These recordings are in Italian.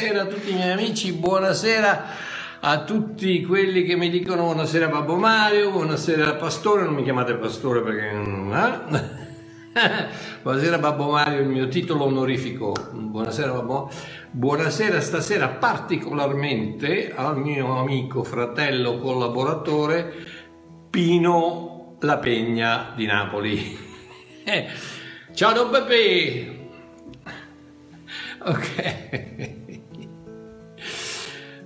buonasera a tutti i miei amici, buonasera a tutti quelli che mi dicono buonasera Babbo Mario, buonasera Pastore, non mi chiamate Pastore perché... Eh? buonasera Babbo Mario, il mio titolo onorifico. Buonasera Babbo. Buonasera stasera particolarmente al mio amico, fratello, collaboratore Pino la Pegna di Napoli. Ciao Don Pepe! Ok.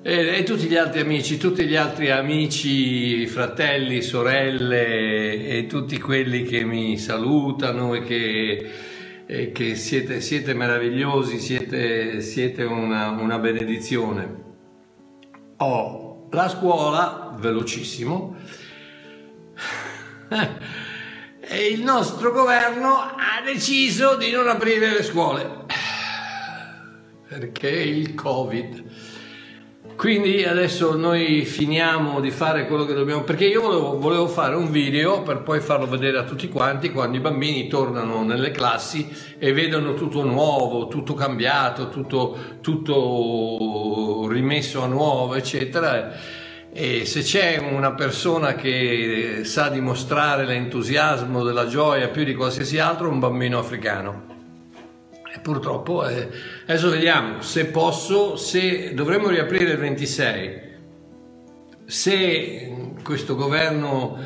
E, e, tutti gli altri amici, tutti gli altri amici, fratelli, sorelle e tutti quelli che mi salutano e che, e che siete, siete, meravigliosi, siete, siete una, una benedizione. Ho la scuola, velocissimo, e il nostro governo ha deciso di non aprire le scuole perché il covid quindi adesso noi finiamo di fare quello che dobbiamo perché io volevo, volevo, fare un video per poi farlo vedere a tutti quanti quando i bambini tornano nelle classi e vedono tutto nuovo tutto cambiato tutto, tutto rimesso a nuovo eccetera e se c'è una persona che sa dimostrare l'entusiasmo della gioia più di qualsiasi altro, un bambino africano. Purtroppo, eh, adesso vediamo se posso, se dovremmo riaprire il 26, se questo governo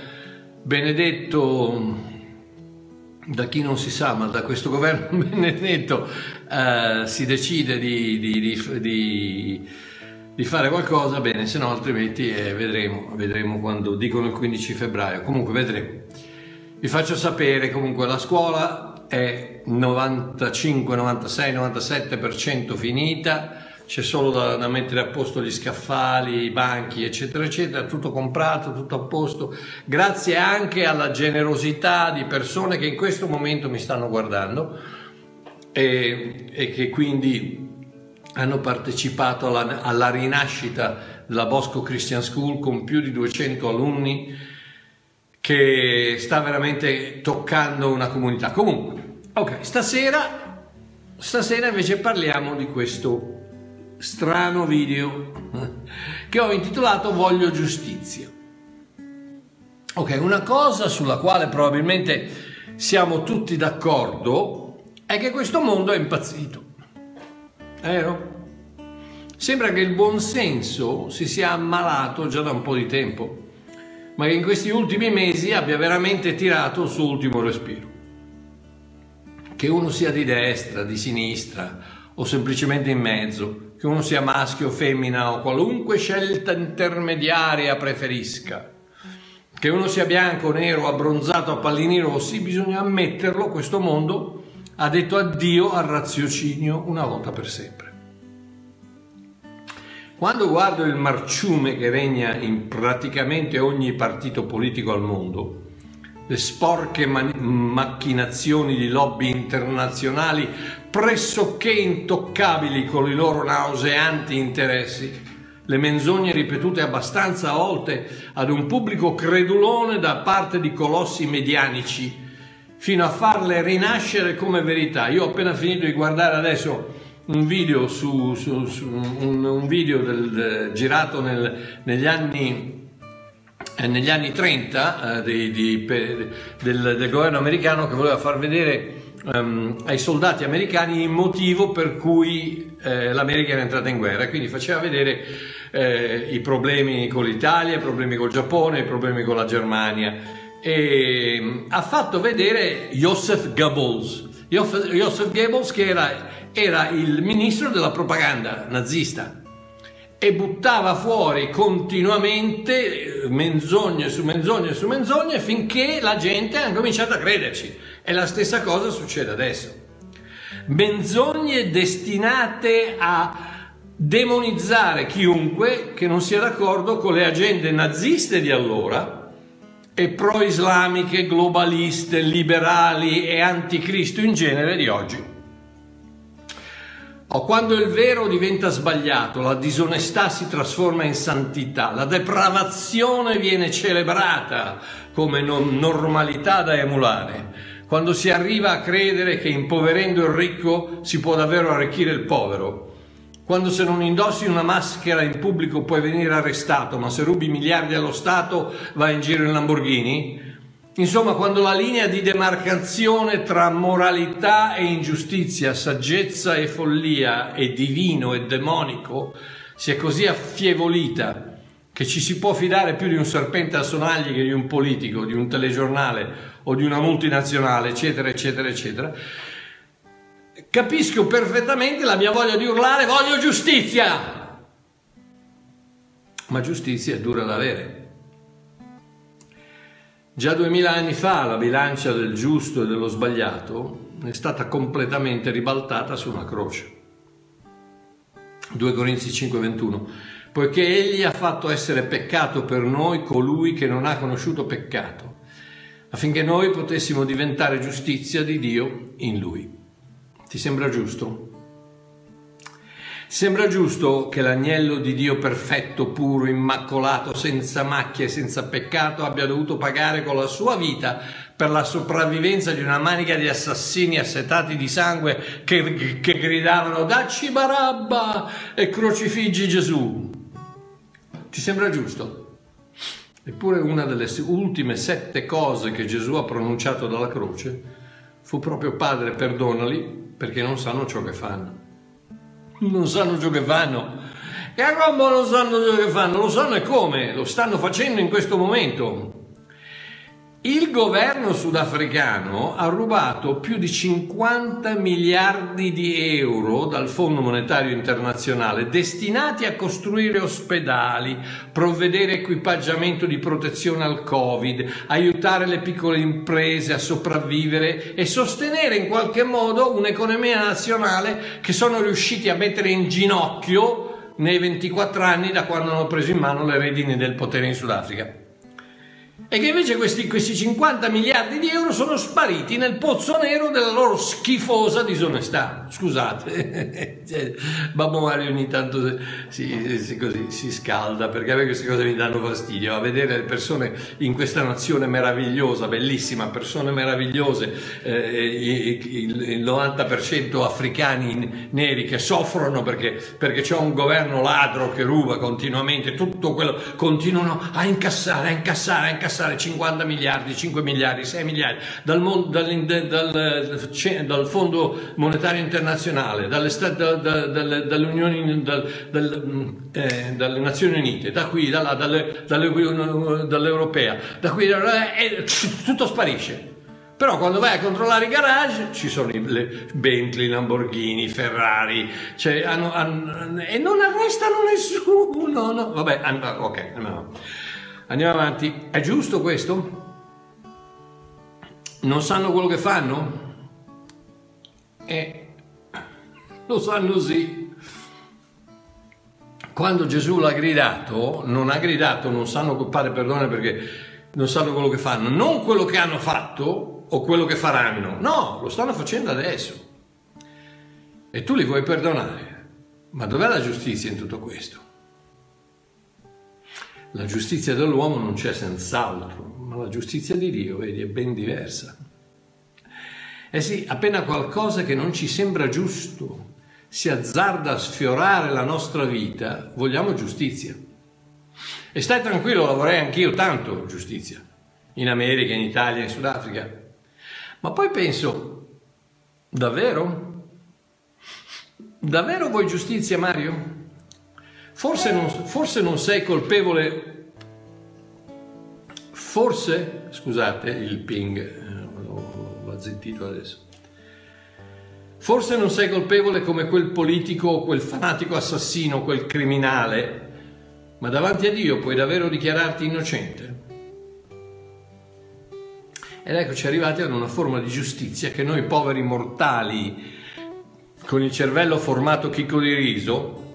benedetto da chi non si sa, ma da questo governo benedetto eh, si decide di, di, di, di di fare qualcosa, bene, se no altrimenti eh, vedremo, vedremo quando dicono il 15 febbraio, comunque vedremo. Vi faccio sapere comunque la scuola è 95, 96, 97% finita, c'è solo da, da, mettere a posto gli scaffali, i banchi, eccetera, eccetera, tutto comprato, tutto a posto, grazie anche alla generosità di persone che in questo momento mi stanno guardando e, e che quindi hanno partecipato alla, alla rinascita della Bosco Christian School con più di 200 alunni che sta veramente toccando una comunità. Comunque, ok, stasera, stasera invece parliamo di questo strano video che ho intitolato Voglio giustizia. Ok, una cosa sulla quale probabilmente siamo tutti d'accordo è che questo mondo è impazzito. Vero? Sembra che il buonsenso si sia ammalato già da un po' di tempo, ma che in questi ultimi mesi abbia veramente tirato il suo ultimo respiro. Che uno sia di destra, di sinistra o semplicemente in mezzo, che uno sia maschio o femmina o qualunque scelta intermediaria preferisca, che uno sia bianco, nero, abbronzato, appalliniro, sì, bisogna ammetterlo, questo mondo ha detto addio al raziocinio una volta per sempre. Quando guardo il marciume che regna in praticamente ogni partito politico al mondo, le sporche man- macchinazioni di lobby internazionali pressoché intoccabili con i loro nauseanti interessi, le menzogne ripetute abbastanza volte ad un pubblico credulone da parte di colossi medianici, fino a farle rinascere come verità. Io ho appena finito di guardare adesso un video, su, su, su un, un, video del, girato nel, negli anni eh, negli anni 30 eh, di, di, del, del, governo americano che voleva far vedere um, ai soldati americani il motivo per cui eh, l'America era entrata in guerra, quindi faceva vedere eh, i problemi con l'Italia, i problemi col Giappone, i problemi con la Germania e mm, ha fatto vedere Joseph Goebbels. Joseph Goebbels che era, era il ministro della propaganda nazista e buttava fuori continuamente eh, menzogne su menzogne su menzogne finché la gente ha cominciato a crederci. E la stessa cosa succede adesso. Menzogne destinate a demonizzare chiunque che non sia d'accordo con le agende naziste di allora e pro-islamiche, globaliste, liberali e anticristo in genere di oggi. O quando il vero diventa sbagliato, la disonestà si trasforma in santità, la depravazione viene celebrata come normalità da emulare, quando si arriva a credere che impoverendo il ricco si può davvero arricchire il povero, quando se non indossi una maschera in pubblico puoi venire arrestato, ma se rubi miliardi allo Stato vai in giro in Lamborghini, Insomma, quando la linea di demarcazione tra moralità e ingiustizia, saggezza e follia, e divino e demonico, si è così affievolita che ci si può fidare più di un serpente a sonagli che di un politico, di un telegiornale o di una multinazionale, eccetera, eccetera, eccetera, capisco perfettamente la mia voglia di urlare voglio giustizia! Ma giustizia è dura da avere. Già duemila anni fa la bilancia del giusto e dello sbagliato è stata completamente ribaltata su una croce. 2 Corinzi 5:21 Poiché egli ha fatto essere peccato per noi colui che non ha conosciuto peccato, affinché noi potessimo diventare giustizia di Dio in lui. Ti sembra giusto? Sembra giusto che l'agnello di Dio perfetto, puro, immacolato, senza macchie senza peccato abbia dovuto pagare con la sua vita per la sopravvivenza di una manica di assassini assetati di sangue che, che gridavano dacci Barabba e crocifiggi Gesù. Ti sembra giusto? Eppure una delle ultime sette cose che Gesù ha pronunciato dalla croce fu proprio Padre perdonali perché non sanno ciò che fanno non sanno ciò che fanno. E a Roma non sanno ciò che fanno, lo sanno e come, lo stanno facendo in questo momento. Il governo sudafricano ha rubato più di 50 miliardi di euro dal Fondo Monetario Internazionale destinati a costruire ospedali, provvedere equipaggiamento di protezione al Covid, aiutare le piccole imprese a sopravvivere e sostenere in qualche modo un'economia nazionale che sono riusciti a mettere in ginocchio nei 24 anni da quando hanno preso in mano le redini del potere in Sudafrica e che invece questi, questi 50 miliardi di euro sono spariti nel pozzo nero della loro schifosa disonestà. Scusate, cioè, Babbo Mario ogni tanto si, si, così, si, scalda perché a me queste cose mi danno fastidio, a vedere le persone in questa nazione meravigliosa, bellissima, persone meravigliose, eh, il, il, 90% africani neri che soffrono perché, perché c'è un governo ladro che ruba continuamente, tutto quello, continuano a incassare, a incassare, a incassare incassare 50 miliardi, 5 miliardi, 6 miliardi dal, dal, dal, dal Fondo Monetario Internazionale, dalle, dalle, dalle, eh, dalle, Nazioni Unite, da qui, da là, dall'Europea, da qui, e tutto sparisce. Però quando vai a controllare i garage ci sono le Bentley, Lamborghini, Ferrari, cioè hanno, hanno, e non arrestano nessuno. No? Vabbè, ok, andiamo. Andiamo avanti. È giusto questo? Non sanno quello che fanno? Eh, lo sanno sì. Quando Gesù l'ha gridato, non ha gridato, non sanno fare perdono perché non sanno quello che fanno, non quello che hanno fatto o quello che faranno, no, lo stanno facendo adesso. E tu li vuoi perdonare. Ma dov'è la giustizia in tutto questo? La giustizia dell'uomo non c'è senz'altro, ma la giustizia di Dio, vedi, è ben diversa. Eh sì, appena qualcosa che non ci sembra giusto si azzarda a sfiorare la nostra vita, vogliamo giustizia. E stai tranquillo, la vorrei anch'io tanto giustizia, in America, in Italia, in Sudafrica. Ma poi penso, davvero? Davvero vuoi giustizia, Mario? Forse non, forse non sei colpevole, forse, scusate il ping, eh, l'ho azzittito adesso, forse non sei colpevole come quel politico, quel fanatico assassino, quel criminale, ma davanti a Dio puoi davvero dichiararti innocente. Ed eccoci arrivati ad una forma di giustizia che noi poveri mortali, con il cervello formato chicco di riso,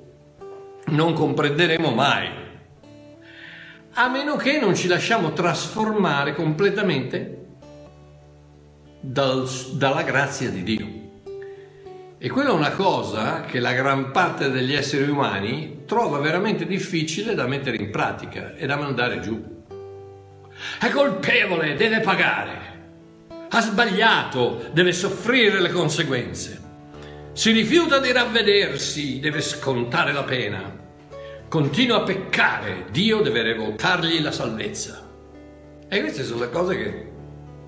non comprenderemo mai, a meno che non ci lasciamo trasformare completamente dal, dalla grazia di Dio. E quella è una cosa che la gran parte degli esseri umani trova veramente difficile da mettere in pratica e da mandare giù. È colpevole, deve pagare. Ha sbagliato, deve soffrire le conseguenze. Si rifiuta di ravvedersi, deve scontare la pena. Continua a peccare, Dio deve revocargli la salvezza. E queste sono le cose che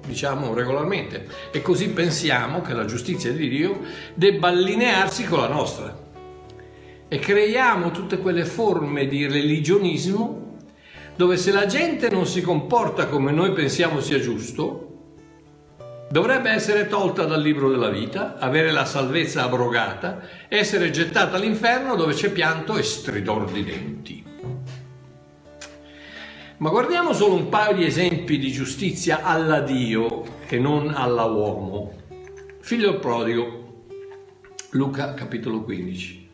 diciamo regolarmente. E così pensiamo che la giustizia di Dio debba allinearsi con la nostra. E creiamo tutte quelle forme di religionismo dove se la gente non si comporta come noi pensiamo sia giusto, dovrebbe essere tolta dal libro della vita, avere la salvezza abrogata, essere gettata all'inferno dove c'è pianto e stridor di denti. Ma guardiamo solo un paio di esempi di giustizia alla Dio e non alla uomo. Figlio prodigo, Luca capitolo 15.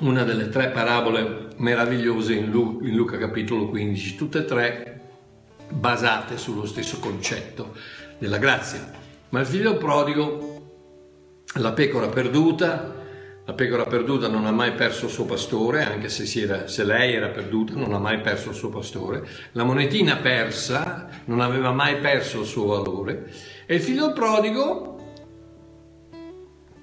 Una delle tre parabole meravigliose in, Lu- in Luca capitolo 15, tutte e tre basate sullo stesso concetto della grazia. Ma il figlio prodigo, la pecora perduta, la pecora perduta non ha mai perso il suo pastore, anche se, era, se, lei era perduta, non ha mai perso il suo pastore. La monetina persa non aveva mai perso il suo valore. E il figlio prodigo,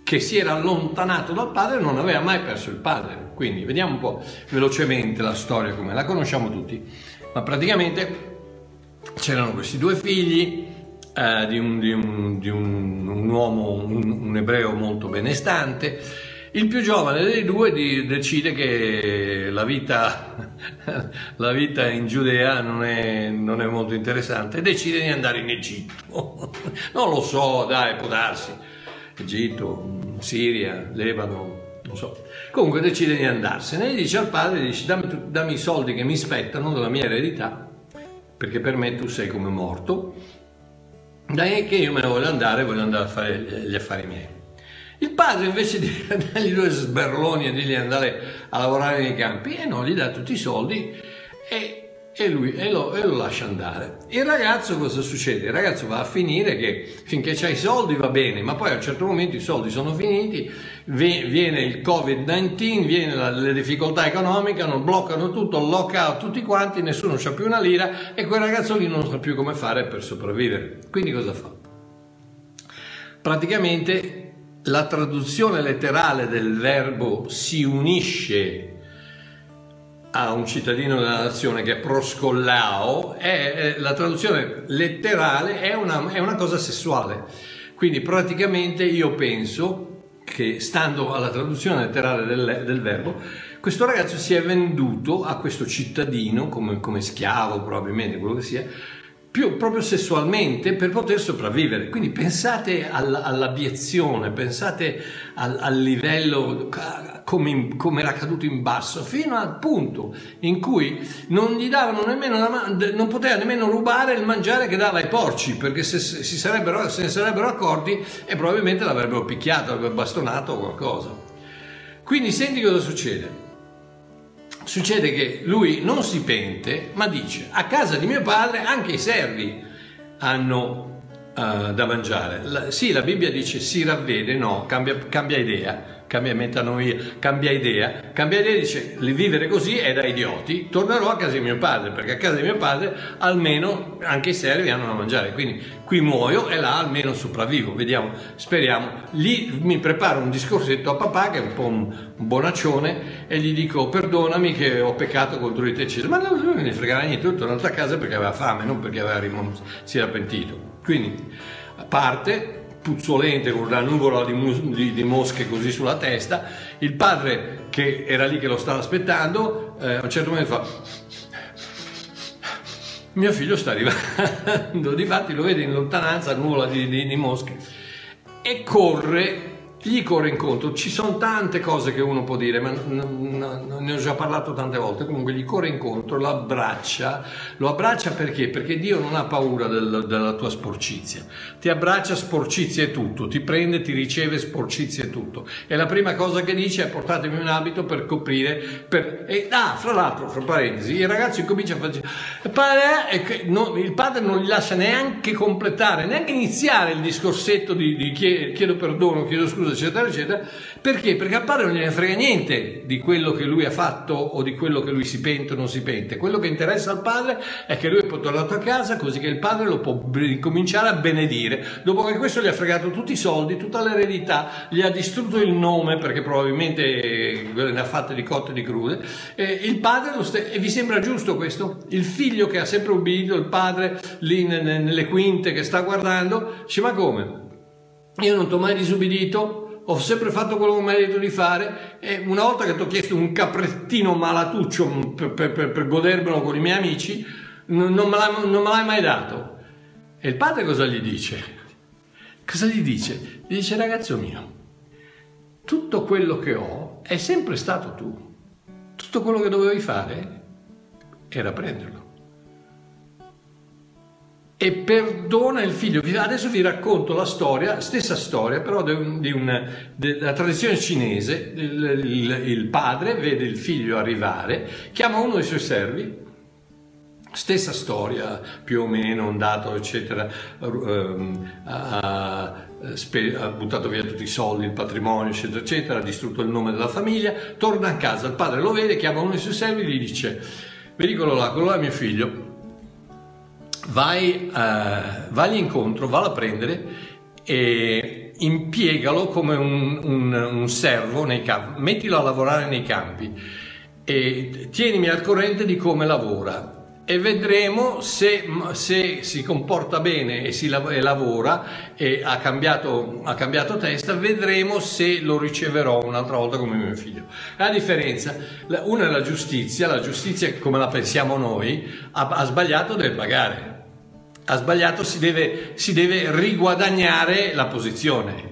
che si era allontanato dal padre, non aveva mai perso il padre. Quindi vediamo un po' velocemente la storia come la conosciamo tutti. Ma praticamente c'erano questi due figli. Eh, di, un, di, un, di un, un, uomo, un ebreo molto benestante, il più giovane dei due decide che la vita, la vita in Giudea non è, non è, molto interessante e decide di andare in Egitto. Non lo so, dai, può darsi. Egitto, Siria, Lebano, non so. Comunque decide di andarsene e dice al padre, dice dammi, dammi i soldi che mi spettano della mia eredità, perché per me tu sei come morto, dai che io me ne voglio andare, voglio andare a fare gli affari miei. Il padre invece di dargli due sberloni e dirgli andare a lavorare nei campi, e no, gli dà tutti i soldi e, e lui e lo, e lo, lascia andare. Il ragazzo cosa succede? Il ragazzo va a finire che finché c'hai i soldi va bene, ma poi a un certo momento i soldi sono finiti, viene il Covid-19, viene la, le difficoltà economiche, non bloccano tutto, lockout tutti quanti, nessuno ha più una lira e quel ragazzo lì non sa più come fare per sopravvivere. Quindi cosa fa? Praticamente la traduzione letterale del verbo si unisce a un cittadino della nazione che è proscollao, è, la traduzione letterale è una, è una cosa sessuale. Quindi praticamente io penso che stando alla traduzione letterale del, del verbo, questo ragazzo si è venduto a questo cittadino come, come schiavo probabilmente, quello che sia, più proprio sessualmente per poter sopravvivere. Quindi pensate all'abiezione, pensate al, al livello come, come, era caduto in basso, fino al punto in cui non gli davano nemmeno non poteva nemmeno rubare il mangiare che dava ai porci, perché se, si sarebbero, se ne sarebbero accorti e probabilmente l'avrebbero picchiato, l'avrebbero bastonato o qualcosa. Quindi senti cosa succede succede che lui non si pente, ma dice a casa di mio padre anche i servi hanno uh, da mangiare. La, sì, la Bibbia dice si ravvede, no, cambia, cambia idea cambia metanoia, cambia idea, cambia idea e dice vivere così è da idioti, tornerò a casa di mio padre, perché a casa di mio padre almeno anche i servi hanno da mangiare, quindi qui muoio e là almeno sopravvivo, vediamo, speriamo. Lì mi preparo un discorsetto a papà che è un po' un, bonaccione e gli dico perdonami che ho peccato contro di te, eccetera. ma non ne fregava niente, tornato a casa perché aveva fame, non perché aveva rimon- si era pentito. Quindi parte, puzzolente con una nuvola di, mus- di, di, mosche così sulla testa, il padre che era lì che lo stava aspettando, eh, a un certo momento fa mio figlio sta arrivando, difatti lo vede in lontananza, nuvola di, di, di mosche, e corre gli corre incontro. Ci sono tante cose che uno può dire, ma n- n- ne ho già parlato tante volte. Comunque gli corre incontro, lo abbraccia. Lo abbraccia perché? Perché Dio non ha paura del, della tua sporcizia. Ti abbraccia sporcizia e tutto, ti prende, ti riceve sporcizia e tutto. E la prima cosa che dice è portatemi un abito per coprire. Per... E, ah, fra l'altro, fra parentesi, il ragazzo incomincia a fare... No, il padre non gli lascia neanche completare, neanche iniziare il discorsetto di, di chiedo perdono, chiedo scusa, eccetera, eccetera. Perché? Perché al padre non gliene frega niente di quello che lui ha fatto o di quello che lui si pente o non si pente. Quello che interessa al padre è che lui è tornato a casa così che il padre lo può cominciare a benedire. Dopo che questo gli ha fregato tutti i soldi, tutta l'eredità, gli ha distrutto il nome perché probabilmente eh, ne ha fatte di cotte e di crude. E il padre st- e vi sembra giusto questo? Il figlio che ha sempre ubbidito il padre lì nelle quinte che sta guardando, dice ma come? Io non ti ho mai disubbidito, ho sempre fatto quello che mi hai detto di fare e una volta che ti ho chiesto un caprettino malatuccio per, per, per, per godermelo con i miei amici, non me, non me l'hai mai dato. E il padre cosa gli dice? Cosa gli dice? Gli dice ragazzo mio, tutto quello che ho è sempre stato tu. Tutto quello che dovevi fare era prenderlo e perdona il figlio. Adesso vi racconto la storia, stessa storia, però di una, della tradizione cinese. Il, il, il, padre vede il figlio arrivare, chiama uno dei suoi servi, stessa storia, più o meno, un dato, eccetera, ehm, ha, ha, buttato via tutti i soldi, il patrimonio, eccetera, eccetera, ha distrutto il nome della famiglia, torna a casa, il padre lo vede, chiama uno dei suoi servi e gli dice, vedi quello là, quello là è mio figlio, vai, uh, vagli incontro, valla a prendere e impiegalo come un, un, un servo nei campi, mettilo a lavorare nei campi e tienimi al corrente di come lavora e vedremo se, se, si comporta bene e, si, e lavora e ha cambiato, ha cambiato, testa, vedremo se lo riceverò un'altra volta come mio figlio. La differenza, una è la giustizia, la giustizia come la pensiamo noi, ha, ha sbagliato deve pagare. Ha sbagliato, si deve, si deve riguadagnare la posizione,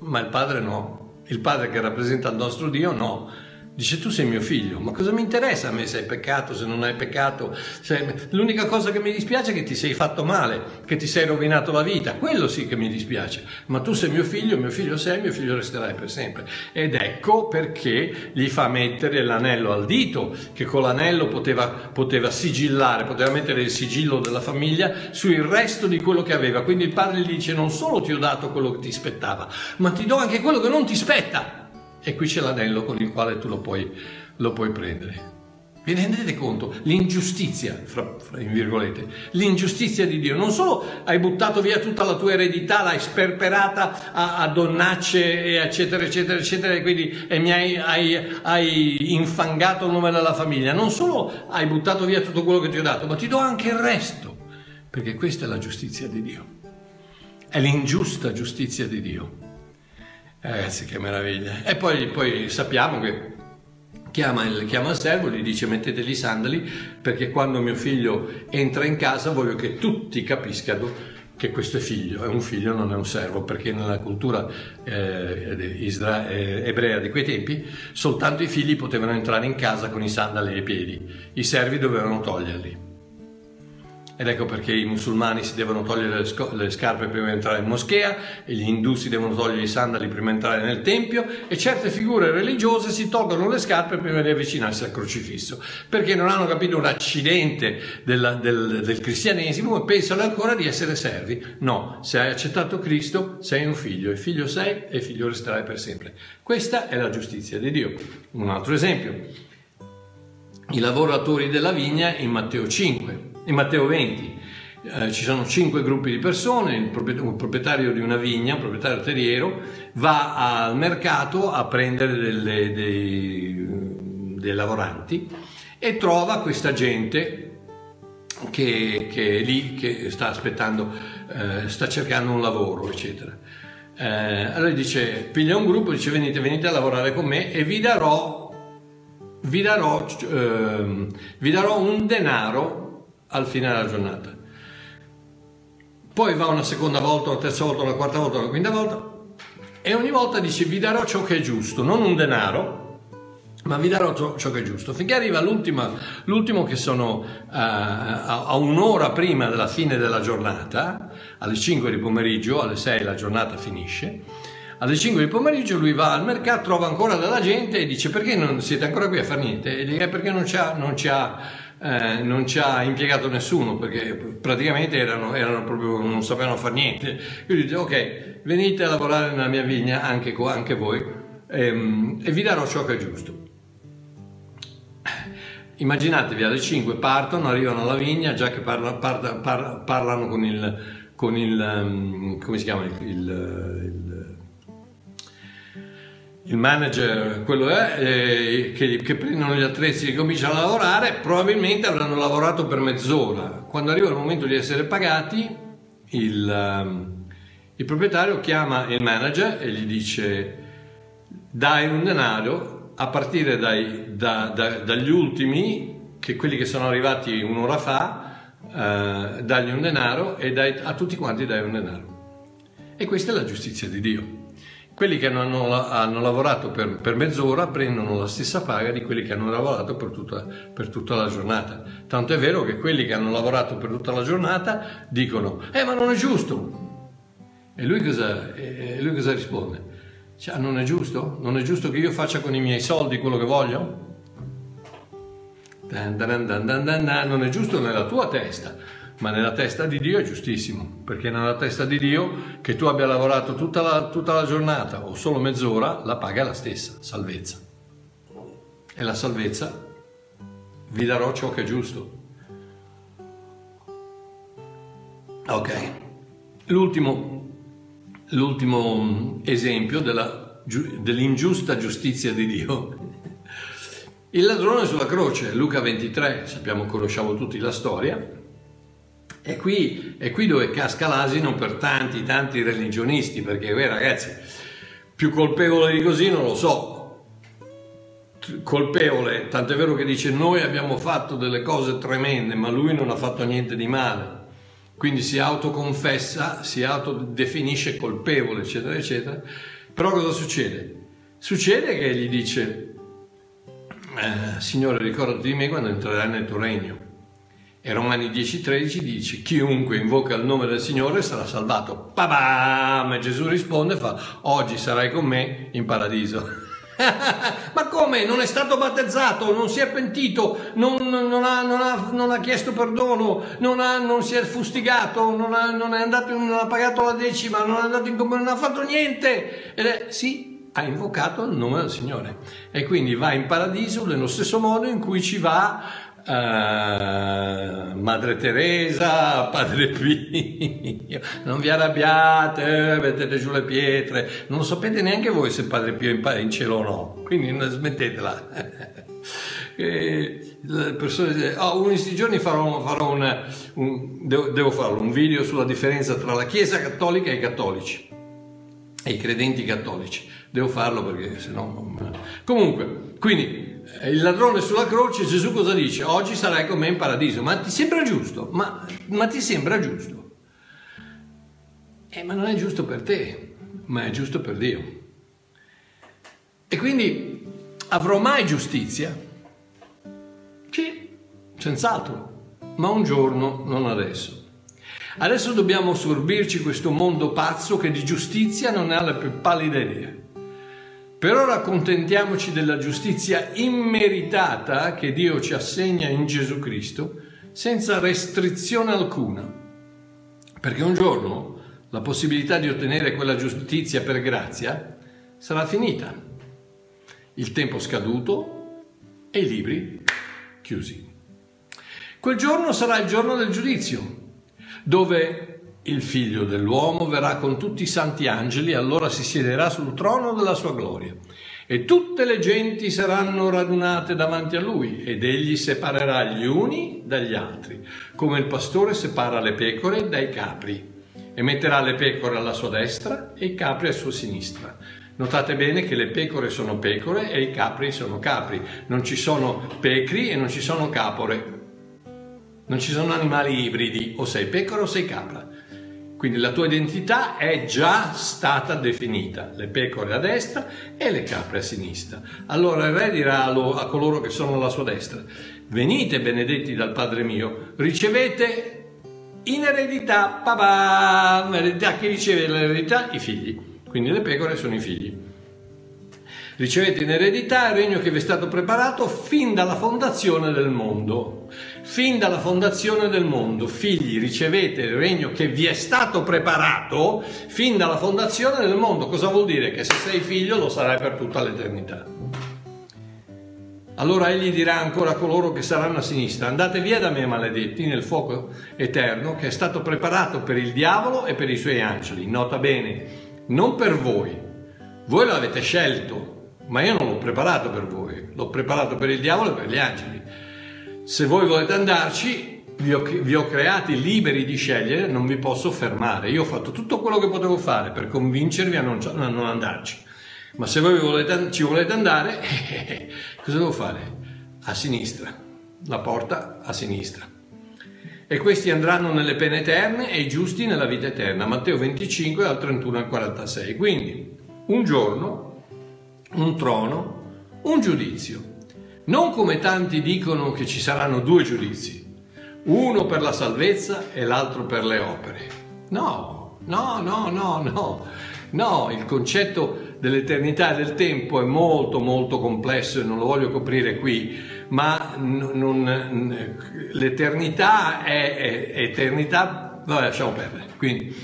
ma il padre no, il padre che rappresenta il nostro Dio no, Dice tu sei mio figlio, ma cosa mi interessa a me se hai peccato, se non hai peccato? Se... L'unica cosa che mi dispiace è che ti sei fatto male, che ti sei rovinato la vita, quello sì che mi dispiace. Ma tu sei mio figlio, mio figlio sei, mio figlio resterai per sempre. Ed ecco perché gli fa mettere l'anello al dito, che con l'anello poteva, poteva sigillare, poteva mettere il sigillo della famiglia sul resto di quello che aveva. Quindi il padre gli dice non solo ti ho dato quello che ti spettava, ma ti do anche quello che non ti spetta e qui c'è l'anello con il quale tu lo puoi, lo puoi prendere. Vi rendete conto? L'ingiustizia, fra, fra, in virgolette, l'ingiustizia di Dio. Non solo hai buttato via tutta la tua eredità, l'hai sperperata a, a donnacce, eccetera, eccetera, eccetera, e quindi e mi hai, hai, hai, infangato il nome della famiglia. Non solo hai buttato via tutto quello che ti ho dato, ma ti do anche il resto. Perché questa è la giustizia di Dio. È l'ingiusta giustizia di Dio. Eh, ragazzi, che meraviglia. E poi, poi sappiamo che chiama il, chiama il servo gli dice metteteli i sandali perché quando mio figlio entra in casa voglio che tutti capiscano che questo è figlio, è un figlio, non è un servo, perché nella cultura eh, isra- eh, ebrea di quei tempi soltanto i figli potevano entrare in casa con i sandali ai piedi, i servi dovevano toglierli. Ed ecco perché i musulmani si devono togliere le, sco- le, scarpe prima di entrare in moschea, e gli indù si devono togliere i sandali prima di entrare nel tempio e certe figure religiose si tolgono le scarpe prima di avvicinarsi al crocifisso, perché non hanno capito un accidente della, del, del cristianesimo e pensano ancora di essere servi. No, se hai accettato Cristo sei un figlio, e figlio sei e figlio resterai per sempre. Questa è la giustizia di Dio. Un altro esempio, i lavoratori della vigna in Matteo 5 in Matteo 20 eh, ci sono cinque gruppi di persone, il proprietario di una vigna, un proprietario terriero, va al mercato a prendere delle, dei, dei, lavoranti e trova questa gente che, che, è lì, che sta aspettando, eh, sta cercando un lavoro, eccetera. Eh, allora dice, piglia un gruppo, dice venite, venite a lavorare con me e vi darò, vi darò, ehm, vi darò un denaro al finire della giornata. Poi va una seconda volta, una terza volta, una quarta volta, una quinta volta e ogni volta dice vi darò ciò che è giusto, non un denaro, ma vi darò ciò che è giusto. Finché arriva l'ultimo che sono uh, a un'ora prima della fine della giornata, alle 5 di pomeriggio, alle 6 la giornata finisce, alle 5 di pomeriggio lui va al mercato, trova ancora della gente e dice perché non siete ancora qui a fare niente? E dice perché non ci ha, non ci ha, eh, non ci ha impiegato nessuno, perché praticamente erano, erano, proprio, non sapevano fare niente. Quindi dice ok, venite a lavorare nella mia vigna anche, anche voi ehm, e vi darò ciò che è giusto. Immaginatevi alle 5 partono, arrivano alla vigna, già che parla, parla, parla, parlano con il, con il, um, come si chiama, il, il, il manager, quello è, eh, che, che, prendono gli attrezzi e cominciano a lavorare, probabilmente avranno lavorato per mezz'ora. Quando arriva il momento di essere pagati, il, um, il proprietario chiama il manager e gli dice dai un denaro a partire dai, da, da, dagli ultimi, che quelli che sono arrivati un'ora fa, eh, dagli un denaro e dai, a tutti quanti dai un denaro. E questa è la giustizia di Dio. Quelli che hanno, hanno lavorato per, per, mezz'ora prendono la stessa paga di quelli che hanno lavorato per tutta, per tutta, la giornata. Tanto è vero che quelli che hanno lavorato per tutta la giornata dicono, eh ma non è giusto. E lui cosa, e lui cosa risponde? Cioè, non è giusto? Non è giusto che io faccia con i miei soldi quello che voglio? Dan dan dan non è giusto nella tua testa, ma nella testa di Dio è giustissimo, perché nella testa di Dio che tu abbia lavorato tutta la, tutta la giornata o solo mezz'ora, la paga è la stessa, salvezza. E la salvezza vi darò ciò che è giusto. Ok, l'ultimo l'ultimo esempio della, dell'ingiusta giustizia di Dio. Il ladrone sulla croce, Luca 23, sappiamo, conosciamo tutti la storia, è qui, è qui dove casca l'asino per tanti, tanti religionisti, perché beh, ragazzi, più colpevole di così non lo so. Colpevole, tant'è vero che dice noi abbiamo fatto delle cose tremende, ma lui non ha fatto niente di male. Quindi si autoconfessa, si autodefinisce colpevole, eccetera, eccetera. Però cosa succede? Succede che gli dice, eh, Signore ricordati di me quando entrerai nel tuo regno. E Romani 10:13 dice, chiunque invoca il nome del Signore sarà salvato. Babam! E Gesù risponde fa, oggi sarai con me in paradiso. Ma come? Non è stato battezzato, non si è pentito, non, non, ha, non ha, non ha, chiesto perdono, non, si è fustigato, non, è andato, non ha pagato la decima, non è andato in comunione, non ha fatto niente. Ed è, sì, ha invocato il nome del Signore. E quindi va in paradiso nello stesso modo in cui ci va Uh, Madre Teresa, Padre Pio, non vi arrabbiate, mettete giù le pietre, non lo sapete neanche voi se Padre Pio è in cielo o no, quindi smettetela. e le persone oh, uno di questi giorni farò, farò una, un, devo, devo farlo, un video sulla differenza tra la Chiesa cattolica e i cattolici, e i credenti cattolici. Devo farlo perché se no... Comunque, quindi il ladrone sulla croce, Gesù cosa dice? Oggi sarai con me in paradiso. Ma ti sembra giusto? Ma, ma ti sembra giusto? Eh, ma non è giusto per te, ma è giusto per Dio. E quindi avrò mai giustizia? Sì, senz'altro, ma un giorno, non adesso. Adesso dobbiamo sorbirci questo mondo pazzo che di giustizia non ha la più pallida idea. Per ora accontentiamoci della giustizia immeritata che Dio ci assegna in Gesù Cristo senza restrizione alcuna. Perché un giorno la possibilità di ottenere quella giustizia per grazia sarà finita. Il tempo scaduto e i libri chiusi. Quel giorno sarà il giorno del giudizio, dove il figlio dell'uomo verrà con tutti i santi angeli allora si siederà sul trono della sua gloria. E tutte le genti saranno radunate davanti a lui ed egli separerà gli uni dagli altri, come il pastore separa le pecore dai capri, e metterà le pecore alla sua destra e i capri alla sua sinistra. Notate bene che le pecore sono pecore e i capri sono capri, non ci sono pecri e non ci sono capore, non ci sono animali ibridi, o sei pecora o sei capra. Quindi la tua identità è già stata definita, le pecore a destra e le capre a sinistra. Allora il re dirà a coloro che sono alla sua destra, venite benedetti dal Padre mio, ricevete in eredità, papà, eredità, chi riceve l'eredità? I figli, quindi le pecore sono i figli. Ricevete in eredità il regno che vi è stato preparato fin dalla fondazione del mondo. Fin dalla fondazione del mondo, figli, ricevete il regno che vi è stato preparato fin dalla fondazione del mondo. Cosa vuol dire? Che se sei figlio lo sarai per tutta l'eternità. Allora egli dirà ancora a coloro che saranno a sinistra, andate via da me maledetti nel fuoco eterno che è stato preparato per il diavolo e per i suoi angeli. Nota bene, non per voi, voi l'avete scelto, ma io non l'ho preparato per voi, l'ho preparato per il diavolo e per gli angeli. Se voi volete andarci, vi ho, vi ho, creati liberi di scegliere, non vi posso fermare. Io ho fatto tutto quello che potevo fare per convincervi a non, a non andarci. Ma se voi volete, ci volete andare, cosa devo fare? A sinistra, la porta a sinistra. E questi andranno nelle pene eterne e i giusti nella vita eterna. Matteo 25 dal 31 al 46. Quindi, un giorno un trono, un giudizio. Non come tanti dicono che ci saranno due giudizi, uno per la salvezza e l'altro per le opere. No, no, no, no, no. No, il concetto dell'eternità e del tempo è molto molto complesso e non lo voglio coprire qui, ma non, l'eternità è, è, eternità, vabbè lasciamo perdere. Quindi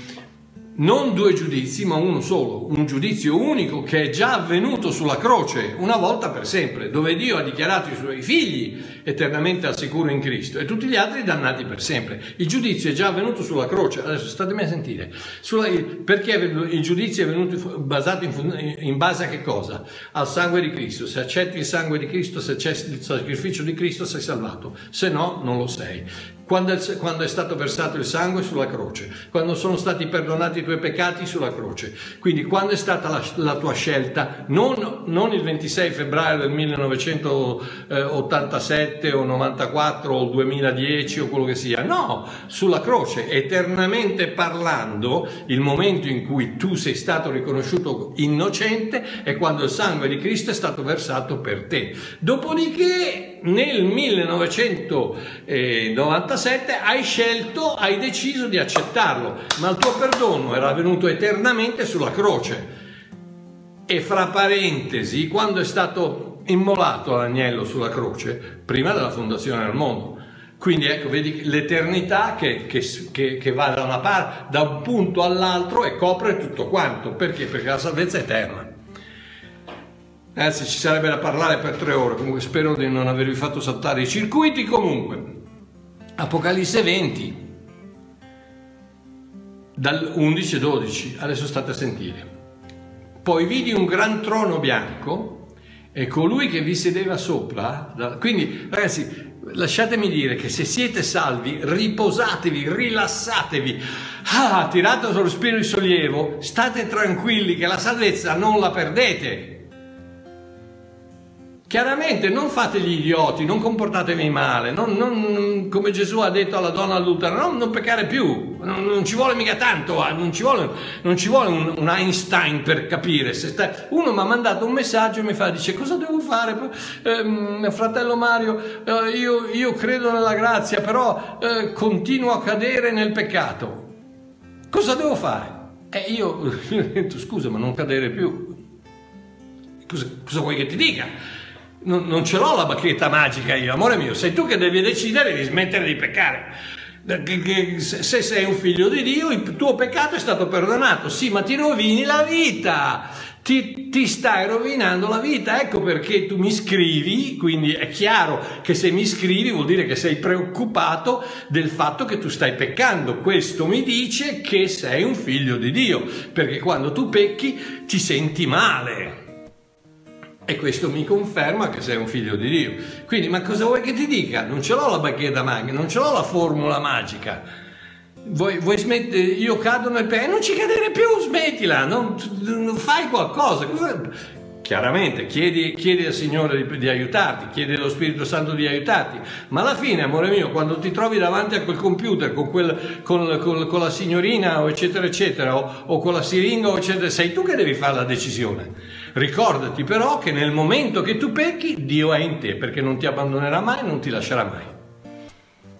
non due giudizi, ma uno solo, un giudizio unico che è già avvenuto sulla croce, una volta per sempre, dove Dio ha dichiarato i suoi figli eternamente al sicuro in Cristo e tutti gli altri dannati per sempre. Il giudizio è già avvenuto sulla croce, adesso statemi a sentire, sulla, perché il giudizio è venuto basato in, in base a che cosa? Al sangue di Cristo, se accetti il sangue di Cristo, se accetti il sacrificio di Cristo sei salvato, se no non lo sei quando è, stato versato il sangue sulla croce, quando sono stati perdonati i tuoi peccati sulla croce. Quindi quando è stata la, la tua scelta, non, non, il 26 febbraio del 1987 o 94 o 2010 o quello che sia, no, sulla croce, eternamente parlando, il momento in cui tu sei stato riconosciuto innocente è quando il sangue di Cristo è stato versato per te. Dopodiché nel 1997 17 hai scelto, hai deciso di accettarlo, ma il tuo perdono era venuto eternamente sulla croce. E fra parentesi, quando è stato immolato l'agnello sulla croce, prima della fondazione del mondo. Quindi ecco, vedi l'eternità che, che, che, va da parte, da un punto all'altro e copre tutto quanto. Perché? Perché la salvezza è eterna. Anzi, ci sarebbe da parlare per tre ore, comunque spero di non avervi fatto saltare i circuiti. Comunque, Apocalisse 20, dal 11-12, adesso state a sentire. Poi vidi un gran trono bianco e colui che vi sedeva sopra. Quindi, ragazzi, lasciatemi dire che se siete salvi, riposatevi, rilassatevi, ah, tirate sullo spirito di sollievo, state tranquilli che la salvezza non la perdete. Chiaramente non fate gli idioti, non comportatevi male, non, non, come Gesù ha detto alla donna adultera, non, non peccare più, non, non, ci vuole mica tanto, ah, non ci vuole, ci vuole un, un, Einstein per capire. Stai... Uno mi ha mandato un messaggio e mi fa, dice cosa devo fare? Eh, fratello Mario, eh, io, io, credo nella grazia, però eh, continuo a cadere nel peccato. Cosa devo fare? E io ho detto scusa ma non cadere più. Cosa, cosa vuoi che ti dica? Non, non ce l'ho la bacchetta magica io, amore mio, sei tu che devi decidere di smettere di peccare. Se sei un figlio di Dio, il tuo peccato è stato perdonato. Sì, ma ti rovini la vita. Ti, ti, stai rovinando la vita, ecco perché tu mi scrivi, quindi è chiaro che se mi scrivi vuol dire che sei preoccupato del fatto che tu stai peccando. Questo mi dice che sei un figlio di Dio, perché quando tu pecchi ti senti male. E questo mi conferma che sei un figlio di Dio. Quindi, ma cosa vuoi che ti dica? Non ce l'ho la bacchetta magica, non ce l'ho la formula magica. Vuoi, vuoi smettere? Io cado nel peccato, non ci cadere più, smettila, non, non fai qualcosa. chiaramente, chiedi, chiedi al Signore di, di, aiutarti, chiedi allo Spirito Santo di aiutarti, ma alla fine, amore mio, quando ti trovi davanti a quel computer con, quel, con, con, con la signorina, eccetera, eccetera, o, o, con la siringa, eccetera, sei tu che devi fare la decisione. Ricordati però che nel momento che tu pecchi, Dio è in te, perché non ti abbandonerà mai, non ti lascerà mai.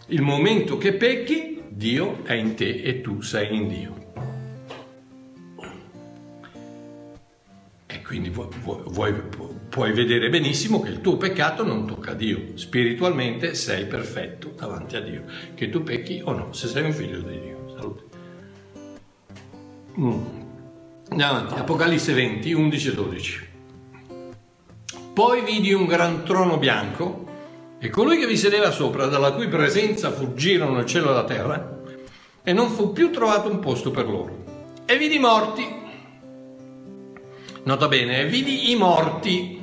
Il momento che pecchi, Dio è in te e tu sei in Dio. Quindi vuoi, vuoi, puoi vedere benissimo che il tuo peccato non tocca a Dio. Spiritualmente sei perfetto davanti a Dio. Che tu pecchi o no, se sei un figlio di Dio. Salute. Mm. Andiamo. Apocalisse 20, 11 e 12. Poi vidi un gran trono bianco e colui che vi sedeva sopra, dalla cui presenza fuggirono il cielo e la terra, e non fu più trovato un posto per loro. E vidi morti Nota bene, vidi i morti,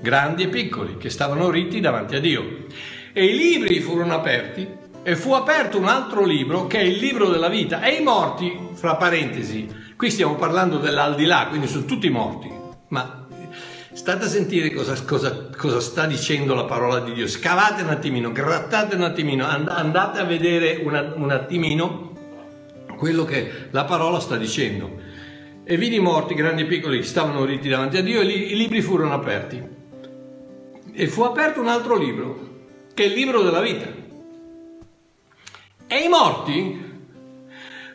grandi e piccoli, che stavano ritti davanti a Dio. E i libri furono aperti e fu aperto un altro libro che è il libro della vita. E i morti, fra parentesi, qui stiamo parlando dell'aldilà, quindi sono tutti morti. Ma state a sentire cosa, cosa, cosa sta dicendo la parola di Dio. Scavate un attimino, grattate un attimino, andate a vedere una, un attimino quello che la parola sta dicendo e vidi morti, grandi e piccoli, stavano ritti davanti a Dio e i libri furono aperti. E fu aperto un altro libro, che è il libro della vita. E i morti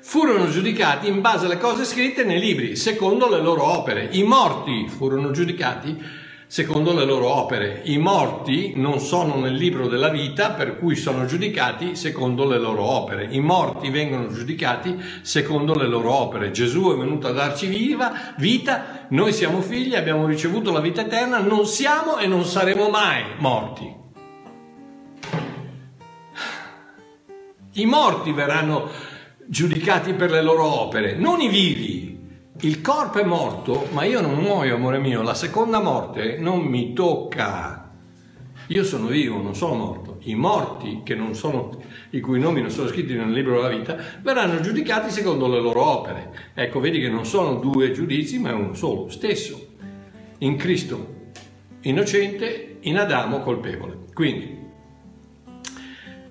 furono giudicati in base alle cose scritte nei libri, secondo le loro opere. I morti furono giudicati secondo le loro opere. I morti non sono nel libro della vita, per cui sono giudicati secondo le loro opere. I morti vengono giudicati secondo le loro opere. Gesù è venuto a darci viva, vita, noi siamo figli, abbiamo ricevuto la vita eterna, non siamo e non saremo mai morti. I morti verranno giudicati per le loro opere, non i vivi il corpo è morto, ma io non muoio, amore mio, la seconda morte non mi tocca. Io sono vivo, non sono morto. I morti, sono, i cui nomi non sono scritti nel libro della vita, verranno giudicati secondo le loro opere. Ecco, vedi che non sono due giudizi, ma è uno solo, stesso. In Cristo innocente, in Adamo colpevole. Quindi,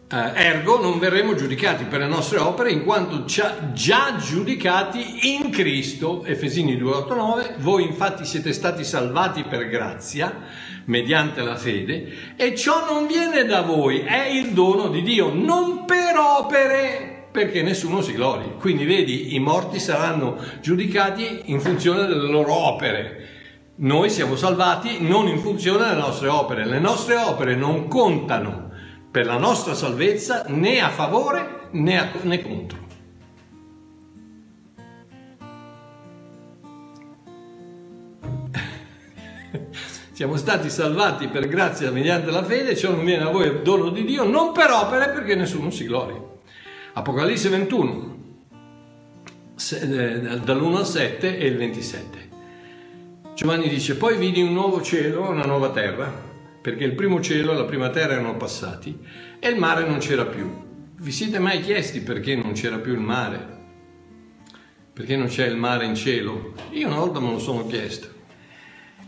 ergo non verremo giudicati per le nostre opere in quanto già giudicati in Cristo, Efesini 2,8-9, voi infatti siete stati salvati per grazia, mediante la fede, e ciò non viene da voi, è il dono di Dio, non per opere, perché nessuno si glori. Quindi vedi, i morti saranno giudicati in funzione delle loro opere. Noi siamo salvati non in funzione delle nostre opere, le nostre opere non contano per la nostra salvezza né a favore né, a, né contro. Siamo stati salvati per grazia mediante la fede, ciò non viene a voi dono di Dio, non per opere perché nessuno si glori. Apocalisse 21, eh, dall'1 al 7 e il 27. Giovanni dice, poi vidi un nuovo cielo una nuova terra perché il primo cielo e la prima terra erano passati e il mare non c'era più. Vi siete mai chiesti perché non c'era più il mare? Perché non c'è il mare in cielo? Io una volta me lo sono chiesto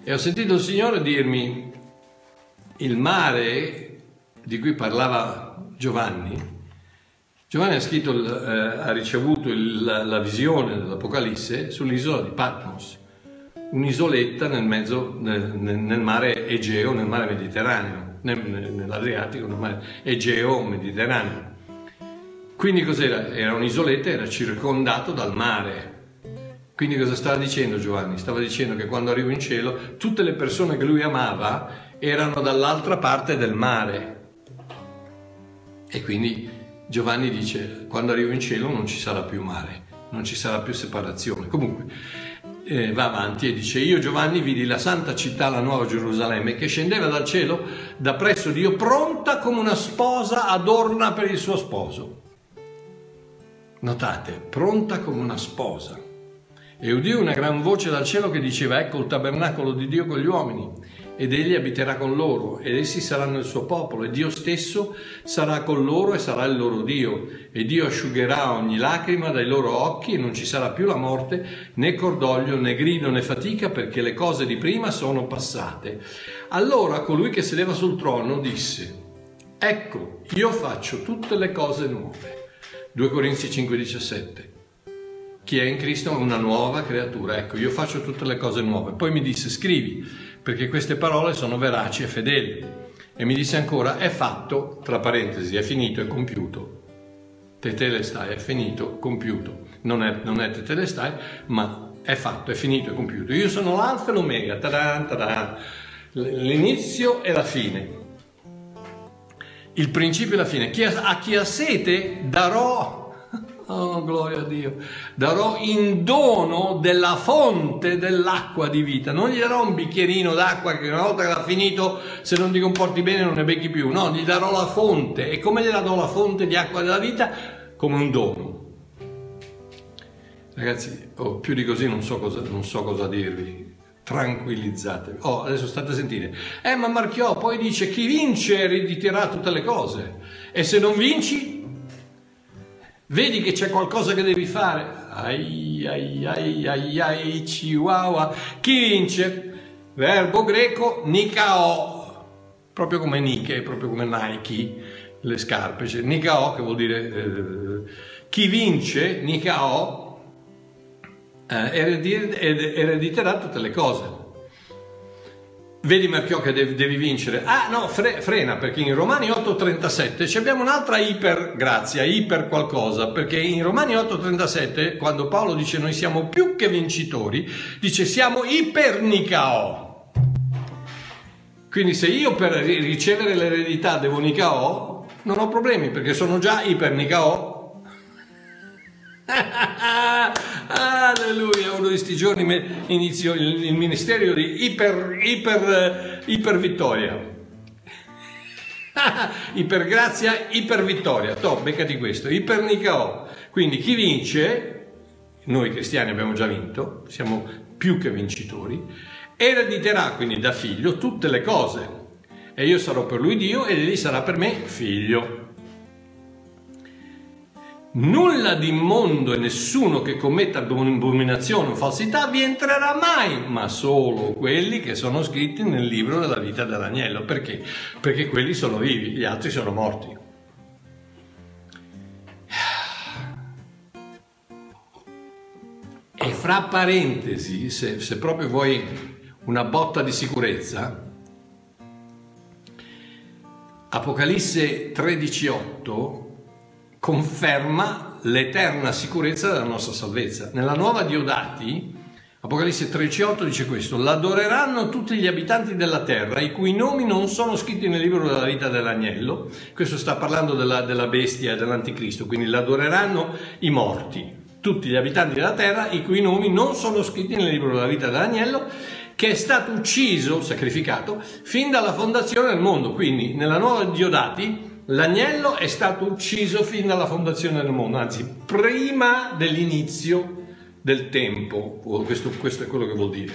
e ho sentito il Signore dirmi il mare di cui parlava Giovanni. Giovanni ha, scritto, eh, ha ricevuto il, la, la visione dell'Apocalisse sull'isola di Patmos un'isoletta nel mezzo, nel, nel, mare Egeo, nel mare Mediterraneo, nel, nell'Adriatico, nel mare Egeo Mediterraneo. Quindi cos'era? Era un'isoletta, era circondato dal mare. Quindi cosa stava dicendo Giovanni? Stava dicendo che quando arrivo in cielo tutte le persone che lui amava erano dall'altra parte del mare. E quindi Giovanni dice, quando arrivo in cielo non ci sarà più mare, non ci sarà più separazione. Comunque, eh, va avanti e dice io Giovanni vidi la santa città, la nuova Gerusalemme, che scendeva dal cielo da presso Dio, pronta come una sposa adorna per il suo sposo. Notate, pronta come una sposa. E udì una gran voce dal cielo che diceva ecco il tabernacolo di Dio con gli uomini ed egli abiterà con loro ed essi saranno il suo popolo e Dio stesso sarà con loro e sarà il loro Dio e Dio asciugherà ogni lacrima dai loro occhi e non ci sarà più la morte né cordoglio né grido né fatica perché le cose di prima sono passate. Allora colui che sedeva sul trono disse Ecco, io faccio tutte le cose nuove. 2 Corinzi 5:17 chi è in Cristo è una nuova creatura. Ecco, io faccio tutte le cose nuove. Poi mi disse, scrivi, perché queste parole sono veraci e fedeli. E mi disse ancora, è fatto, tra parentesi, è finito, è compiuto. Tetelestai, è finito, compiuto. Non è, non è tetelestai, ma è fatto, è finito, è compiuto. Io sono l'alfa e l'omega, tadan, tadan. l'inizio e la fine. Il principio e la fine. Chi ha, a chi ha sete darò Oh, gloria a Dio. Darò in dono della fonte dell'acqua di vita. Non gli darò un bicchierino d'acqua che una volta che l'ha finito, se non ti comporti bene non ne becchi più. No, gli darò la fonte. E come gli darò la fonte di acqua della vita? Come un dono. Ragazzi, oh, più di così non so cosa, non so cosa dirvi. Tranquillizzatevi. Oh, adesso state a sentire. Eh, ma Marchiò poi dice chi vince erediterà tutte le cose. E se non vinci, Vedi che c'è qualcosa che devi fare. Ai ai ai ai ai chihuahua. Chi vince? Verbo greco nikao, proprio come Nike, proprio come Nike, le scarpe. Cioè, nikao che vuol dire eh, chi vince, nikao, eh, erediterà tutte le cose. Vedi Marchiò che devi, devi vincere. Ah no, fre, frena, perché in Romani 8.37 abbiamo un'altra iper grazia, iper qualcosa, perché in Romani 8.37, quando Paolo dice noi siamo più che vincitori, dice siamo ipernicao. Quindi se io per ricevere l'eredità devo nicao, non ho problemi, perché sono già ipernicao Alleluia, uno di questi giorni inizio il, il ministero di iper, iper, vittoria. iper grazia, iper vittoria. To, beccati questo, iper nicao. Quindi chi vince, noi cristiani abbiamo già vinto, siamo più che vincitori, erediterà quindi da figlio tutte le cose. E io sarò per lui Dio ed egli sarà per me figlio. Nulla di immondo e nessuno che commetta abominazione o falsità vi entrerà mai, ma solo quelli che sono scritti nel libro della vita dell'agnello. Perché? Perché quelli sono vivi, gli altri sono morti. E fra parentesi, se, se proprio vuoi una botta di sicurezza, Apocalisse 13.8 conferma l'eterna sicurezza della nostra salvezza. Nella nuova Diodati, Apocalisse 13.8 dice questo, l'adoreranno tutti gli abitanti della terra, i cui nomi non sono scritti nel libro della vita dell'agnello, questo sta parlando della, della bestia dell'anticristo, quindi l'adoreranno i morti, tutti gli abitanti della terra, i cui nomi non sono scritti nel libro della vita dell'agnello, che è stato ucciso, sacrificato, fin dalla fondazione del mondo. Quindi nella nuova Diodati L'agnello è stato ucciso fin dalla fondazione del mondo, anzi prima dell'inizio del tempo, questo, questo è quello che vuol dire.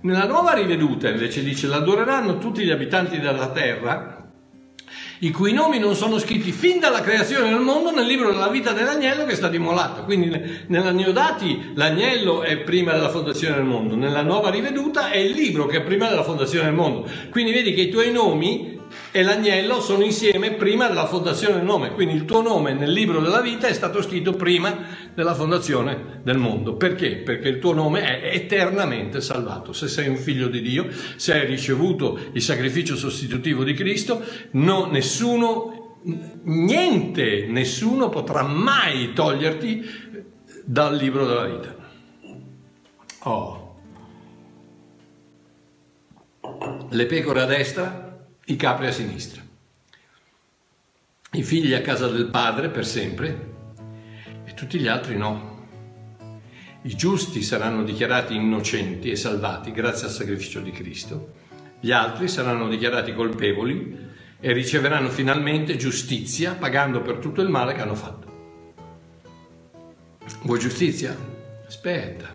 Nella nuova riveduta invece dice l'adoreranno tutti gli abitanti della terra, i cui nomi non sono scritti fin dalla creazione del mondo nel libro della vita dell'agnello che è stato immolato. Quindi nella Neodati l'agnello è prima della fondazione del mondo, nella nuova riveduta è il libro che è prima della fondazione del mondo. Quindi vedi che i tuoi nomi e l'agnello sono insieme prima della fondazione del nome, quindi il tuo nome nel libro della vita è stato scritto prima della fondazione del mondo. Perché? Perché il tuo nome è eternamente salvato. Se sei un figlio di Dio, se hai ricevuto il sacrificio sostitutivo di Cristo, no, nessuno, niente, nessuno potrà mai toglierti dal libro della vita. Oh. Le pecore a destra i capri a sinistra. I figli a casa del padre per sempre e tutti gli altri no. I giusti saranno dichiarati innocenti e salvati grazie al sacrificio di Cristo, gli altri saranno dichiarati colpevoli e riceveranno finalmente giustizia pagando per tutto il male che hanno fatto. Vuoi giustizia? Aspetta.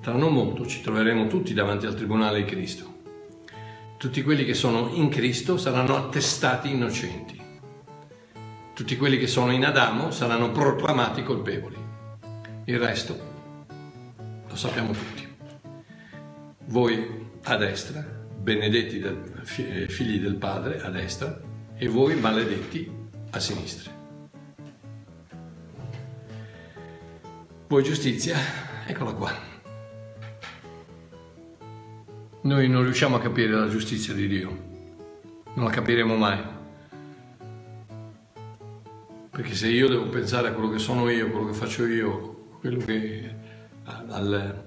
Tra non molto ci troveremo tutti davanti al Tribunale di Cristo Tutti quelli che sono in Cristo saranno attestati innocenti. Tutti quelli che sono in Adamo saranno proclamati colpevoli. Il resto lo sappiamo tutti. Voi a destra, benedetti del, figli del Padre a destra, e voi maledetti a sinistra. Voi giustizia, eccola qua. Noi non riusciamo a capire la giustizia di Dio, non la capiremo mai. Perché se io devo pensare a quello che sono io, quello che faccio io, quello che al,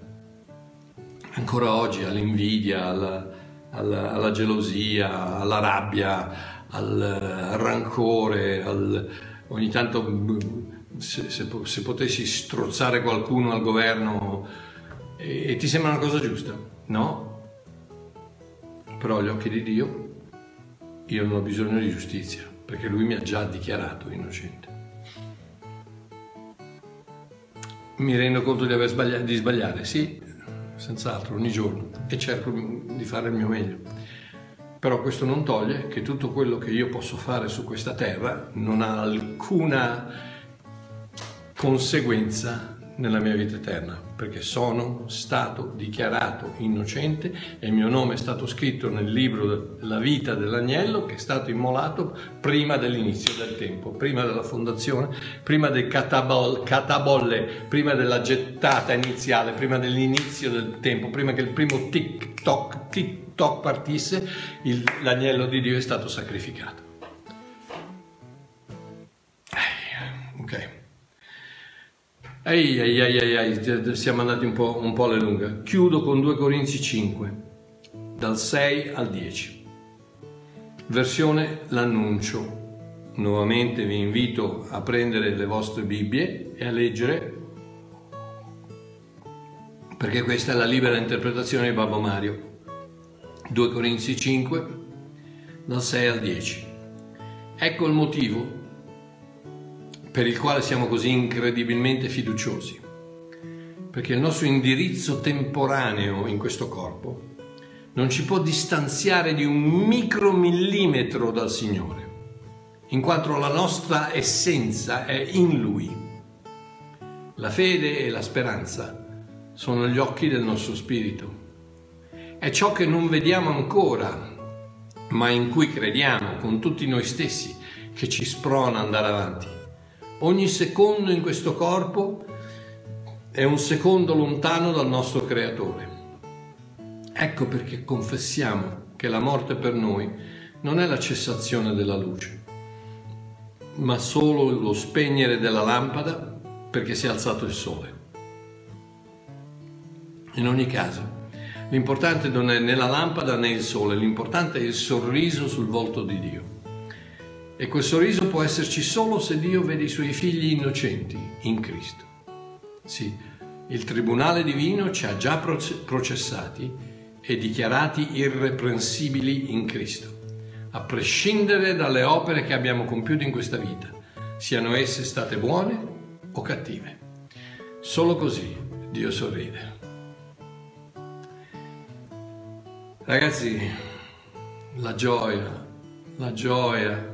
ancora oggi all'invidia, alla, alla, alla, gelosia, alla rabbia, al, al rancore, al, ogni tanto se, se, se, potessi strozzare qualcuno al governo e, e ti sembra una cosa giusta, no? Però agli occhi di Dio io non ho bisogno di giustizia, perché Lui mi ha già dichiarato innocente. Mi rendo conto di, aver sbagliato, di sbagliare, sì, senz'altro, ogni giorno, e cerco di fare il mio meglio. Però questo non toglie che tutto quello che io posso fare su questa terra non ha alcuna conseguenza nella mia vita eterna, perché sono stato dichiarato innocente e il mio nome è stato scritto nel libro della vita dell'agnello che è stato immolato prima dell'inizio del tempo, prima della fondazione, prima del catabol, catabolle, prima della gettata iniziale, prima dell'inizio del tempo, prima che il primo tic-toc, tic-toc partisse, il, l'agnello di Dio è stato sacrificato. Ehi, ehi, ehi, ehi, siamo andati un po', un po' alle lunghe. Chiudo con 2 Corinzi 5, dal 6 al 10. Versione l'annuncio. Nuovamente vi invito a prendere le vostre Bibbie e a leggere, perché questa è la libera interpretazione di Babbo Mario. 2 Corinzi 5, dal 6 al 10. Ecco il motivo per il quale siamo così incredibilmente fiduciosi. Perché il nostro indirizzo temporaneo in questo corpo non ci può distanziare di un micromillimetro dal Signore, in quanto la nostra essenza è in Lui. La fede e la speranza sono gli occhi del nostro spirito. È ciò che non vediamo ancora, ma in cui crediamo con tutti noi stessi, che ci sprona ad andare avanti. Ogni secondo in questo corpo è un secondo lontano dal nostro Creatore. Ecco perché confessiamo che la morte per noi non è la cessazione della luce, ma solo lo spegnere della lampada perché si è alzato il sole. In ogni caso, l'importante non è né la lampada né il sole, l'importante è il sorriso sul volto di Dio. E quel sorriso può esserci solo se Dio vede i suoi figli innocenti in Cristo. Sì, il Tribunale Divino ci ha già processati e dichiarati irreprensibili in Cristo, a prescindere dalle opere che abbiamo compiuto in questa vita, siano esse state buone o cattive. Solo così Dio sorride. Ragazzi, la gioia, la gioia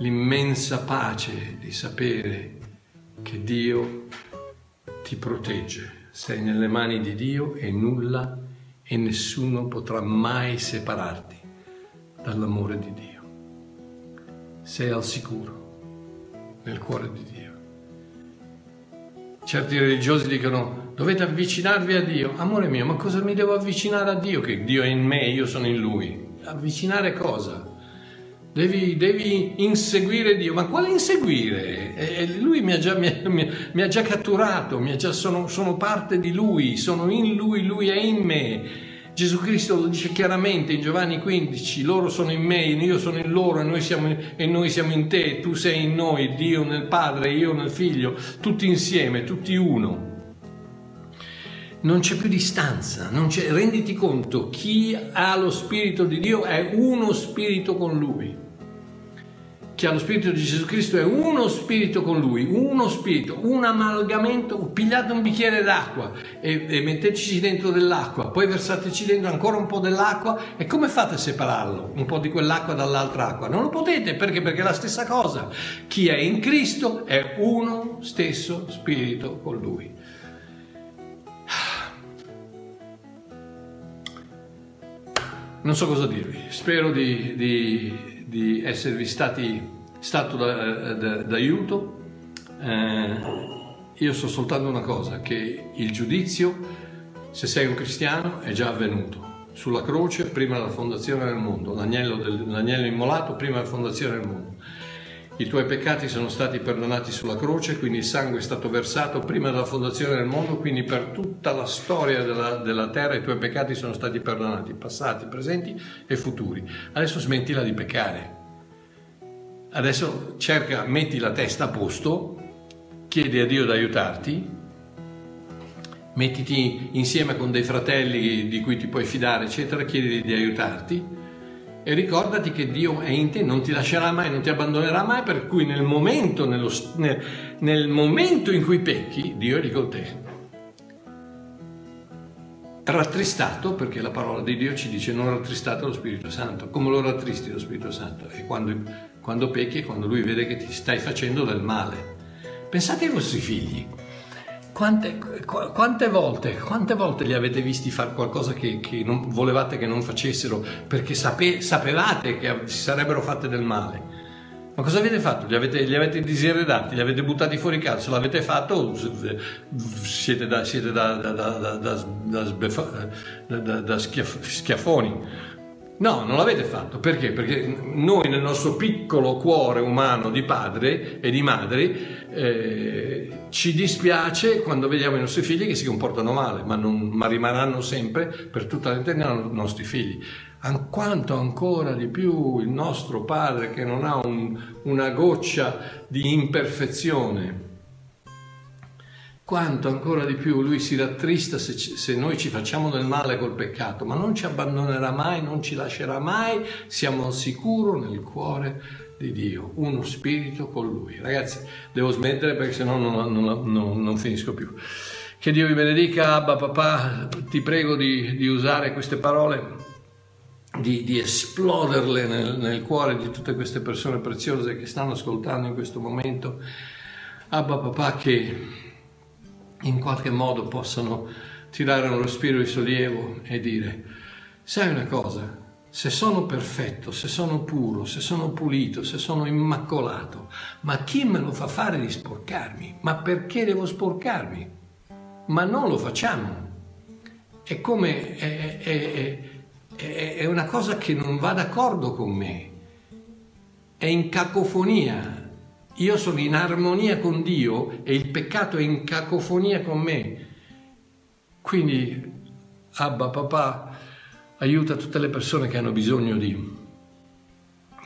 l'immensa pace di sapere che Dio ti protegge. Sei nelle mani di Dio e nulla e nessuno potrà mai separarti dall'amore di Dio. Sei al sicuro nel cuore di Dio. Certi religiosi dicono dovete avvicinarvi a Dio. Amore mio, ma cosa mi devo avvicinare a Dio? Che Dio è in me e io sono in Lui. Avvicinare cosa? Devi, devi, inseguire Dio. Ma quale inseguire? E lui mi ha già, mi, mi, mi ha già catturato, già, sono, sono, parte di Lui, sono in Lui, Lui è in me. Gesù Cristo lo dice chiaramente in Giovanni 15, loro sono in me, io sono in loro e noi siamo, e noi siamo in te, tu sei in noi, Dio nel Padre, io nel Figlio, tutti insieme, tutti uno non c'è più distanza, renditi conto, chi ha lo Spirito di Dio è uno Spirito con Lui. Ha lo spirito di Gesù Cristo è uno spirito con lui, uno spirito, un amalgamento, pigliate un bicchiere d'acqua e, e metteteci dentro dell'acqua, poi versateci dentro ancora un po' dell'acqua e come fate a separarlo? Un po' di quell'acqua dall'altra acqua? Non lo potete perché? Perché è la stessa cosa. Chi è in Cristo è uno stesso spirito con lui. Non so cosa dirvi, spero di, di di esservi stati, stato d'aiuto. Eh, io so soltanto una cosa, che il giudizio, se sei un cristiano, è già avvenuto. Sulla croce prima della fondazione del mondo, l'agnello, del, l'agnello immolato prima della fondazione del mondo. I tuoi peccati sono stati perdonati sulla croce, quindi il sangue è stato versato prima della fondazione del mondo, quindi per tutta la storia della, della terra i tuoi peccati sono stati perdonati, passati, presenti e futuri. Adesso smettila di peccare. Adesso cerca, metti la testa a posto, chiedi a Dio di aiutarti, mettiti insieme con dei fratelli di cui ti puoi fidare, eccetera, chiedi di aiutarti e ricordati che Dio è in te, non ti lascerà mai, non ti abbandonerà mai, per cui nel momento, nello, nel, nel momento in cui pecchi, Dio è lì con te. Rattristato, perché la parola di Dio ci dice non rattristate lo Spirito Santo, come lo rattristi lo Spirito Santo? E quando, quando pecchi è quando lui vede che ti stai facendo del male. Pensate ai vostri figli quante, quante, volte, quante, volte, li avete visti fare qualcosa che, che non, volevate che non facessero perché sape, sapevate che si sarebbero fatte del male? Ma cosa avete fatto? Li avete, li avete diseredati, li avete buttati fuori? Se l'avete fatto siete siete da schiaffoni. No, non l'avete fatto. Perché? Perché noi nel nostro piccolo cuore umano di padre e di madre eh, ci dispiace quando vediamo i nostri figli che si comportano male, ma, non, ma rimarranno sempre per tutta l'eternità i nostri figli. An- quanto ancora di più il nostro padre che non ha un, una goccia di imperfezione quanto ancora di più lui si rattrista se, se, noi ci facciamo del male col peccato, ma non ci abbandonerà mai, non ci lascerà mai, siamo al sicuro nel cuore di Dio, uno spirito con lui. Ragazzi, devo smettere perché sennò non, non, non, non finisco più. Che Dio vi benedica, Abba papà, ti prego di, di usare queste parole, di, di esploderle nel, nel cuore di tutte queste persone preziose che stanno ascoltando in questo momento. Abba papà che in qualche modo possano tirare un respiro di sollievo e dire, sai una cosa, se sono perfetto, se sono puro, se sono pulito, se sono immacolato, ma chi me lo fa fare di sporcarmi? Ma perché devo sporcarmi? Ma non lo facciamo. È come, è, è, è, è una cosa che non va d'accordo con me, è in cacofonia, io sono in armonia con Dio e il peccato è in cacofonia con me. Quindi, Abba, papà, aiuta tutte le persone che hanno bisogno di,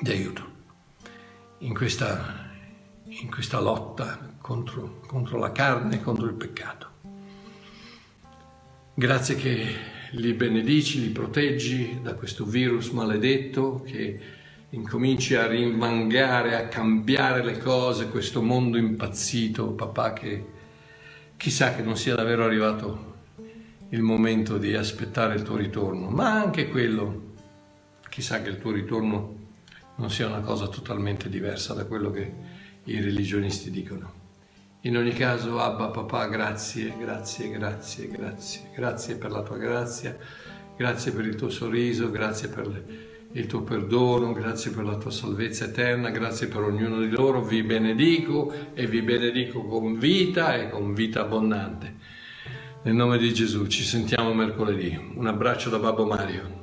di aiuto in questa, in questa lotta contro, contro la carne contro il peccato. Grazie che li benedici, li proteggi da questo virus maledetto che incominci a rinvangare, a cambiare le cose, questo mondo impazzito, papà, che chissà che non sia davvero arrivato il momento di aspettare il tuo ritorno, ma anche quello, chissà che il tuo ritorno non sia una cosa totalmente diversa da quello che i religionisti dicono. In ogni caso, Abba, papà, grazie, grazie, grazie, grazie, grazie per la tua grazia, grazie per il tuo sorriso, grazie per le il tuo perdono, grazie per la tua salvezza eterna, grazie per ognuno di loro, vi benedico e vi benedico con vita e con vita abbondante. Nel nome di Gesù ci sentiamo mercoledì. Un abbraccio da Babbo Mario.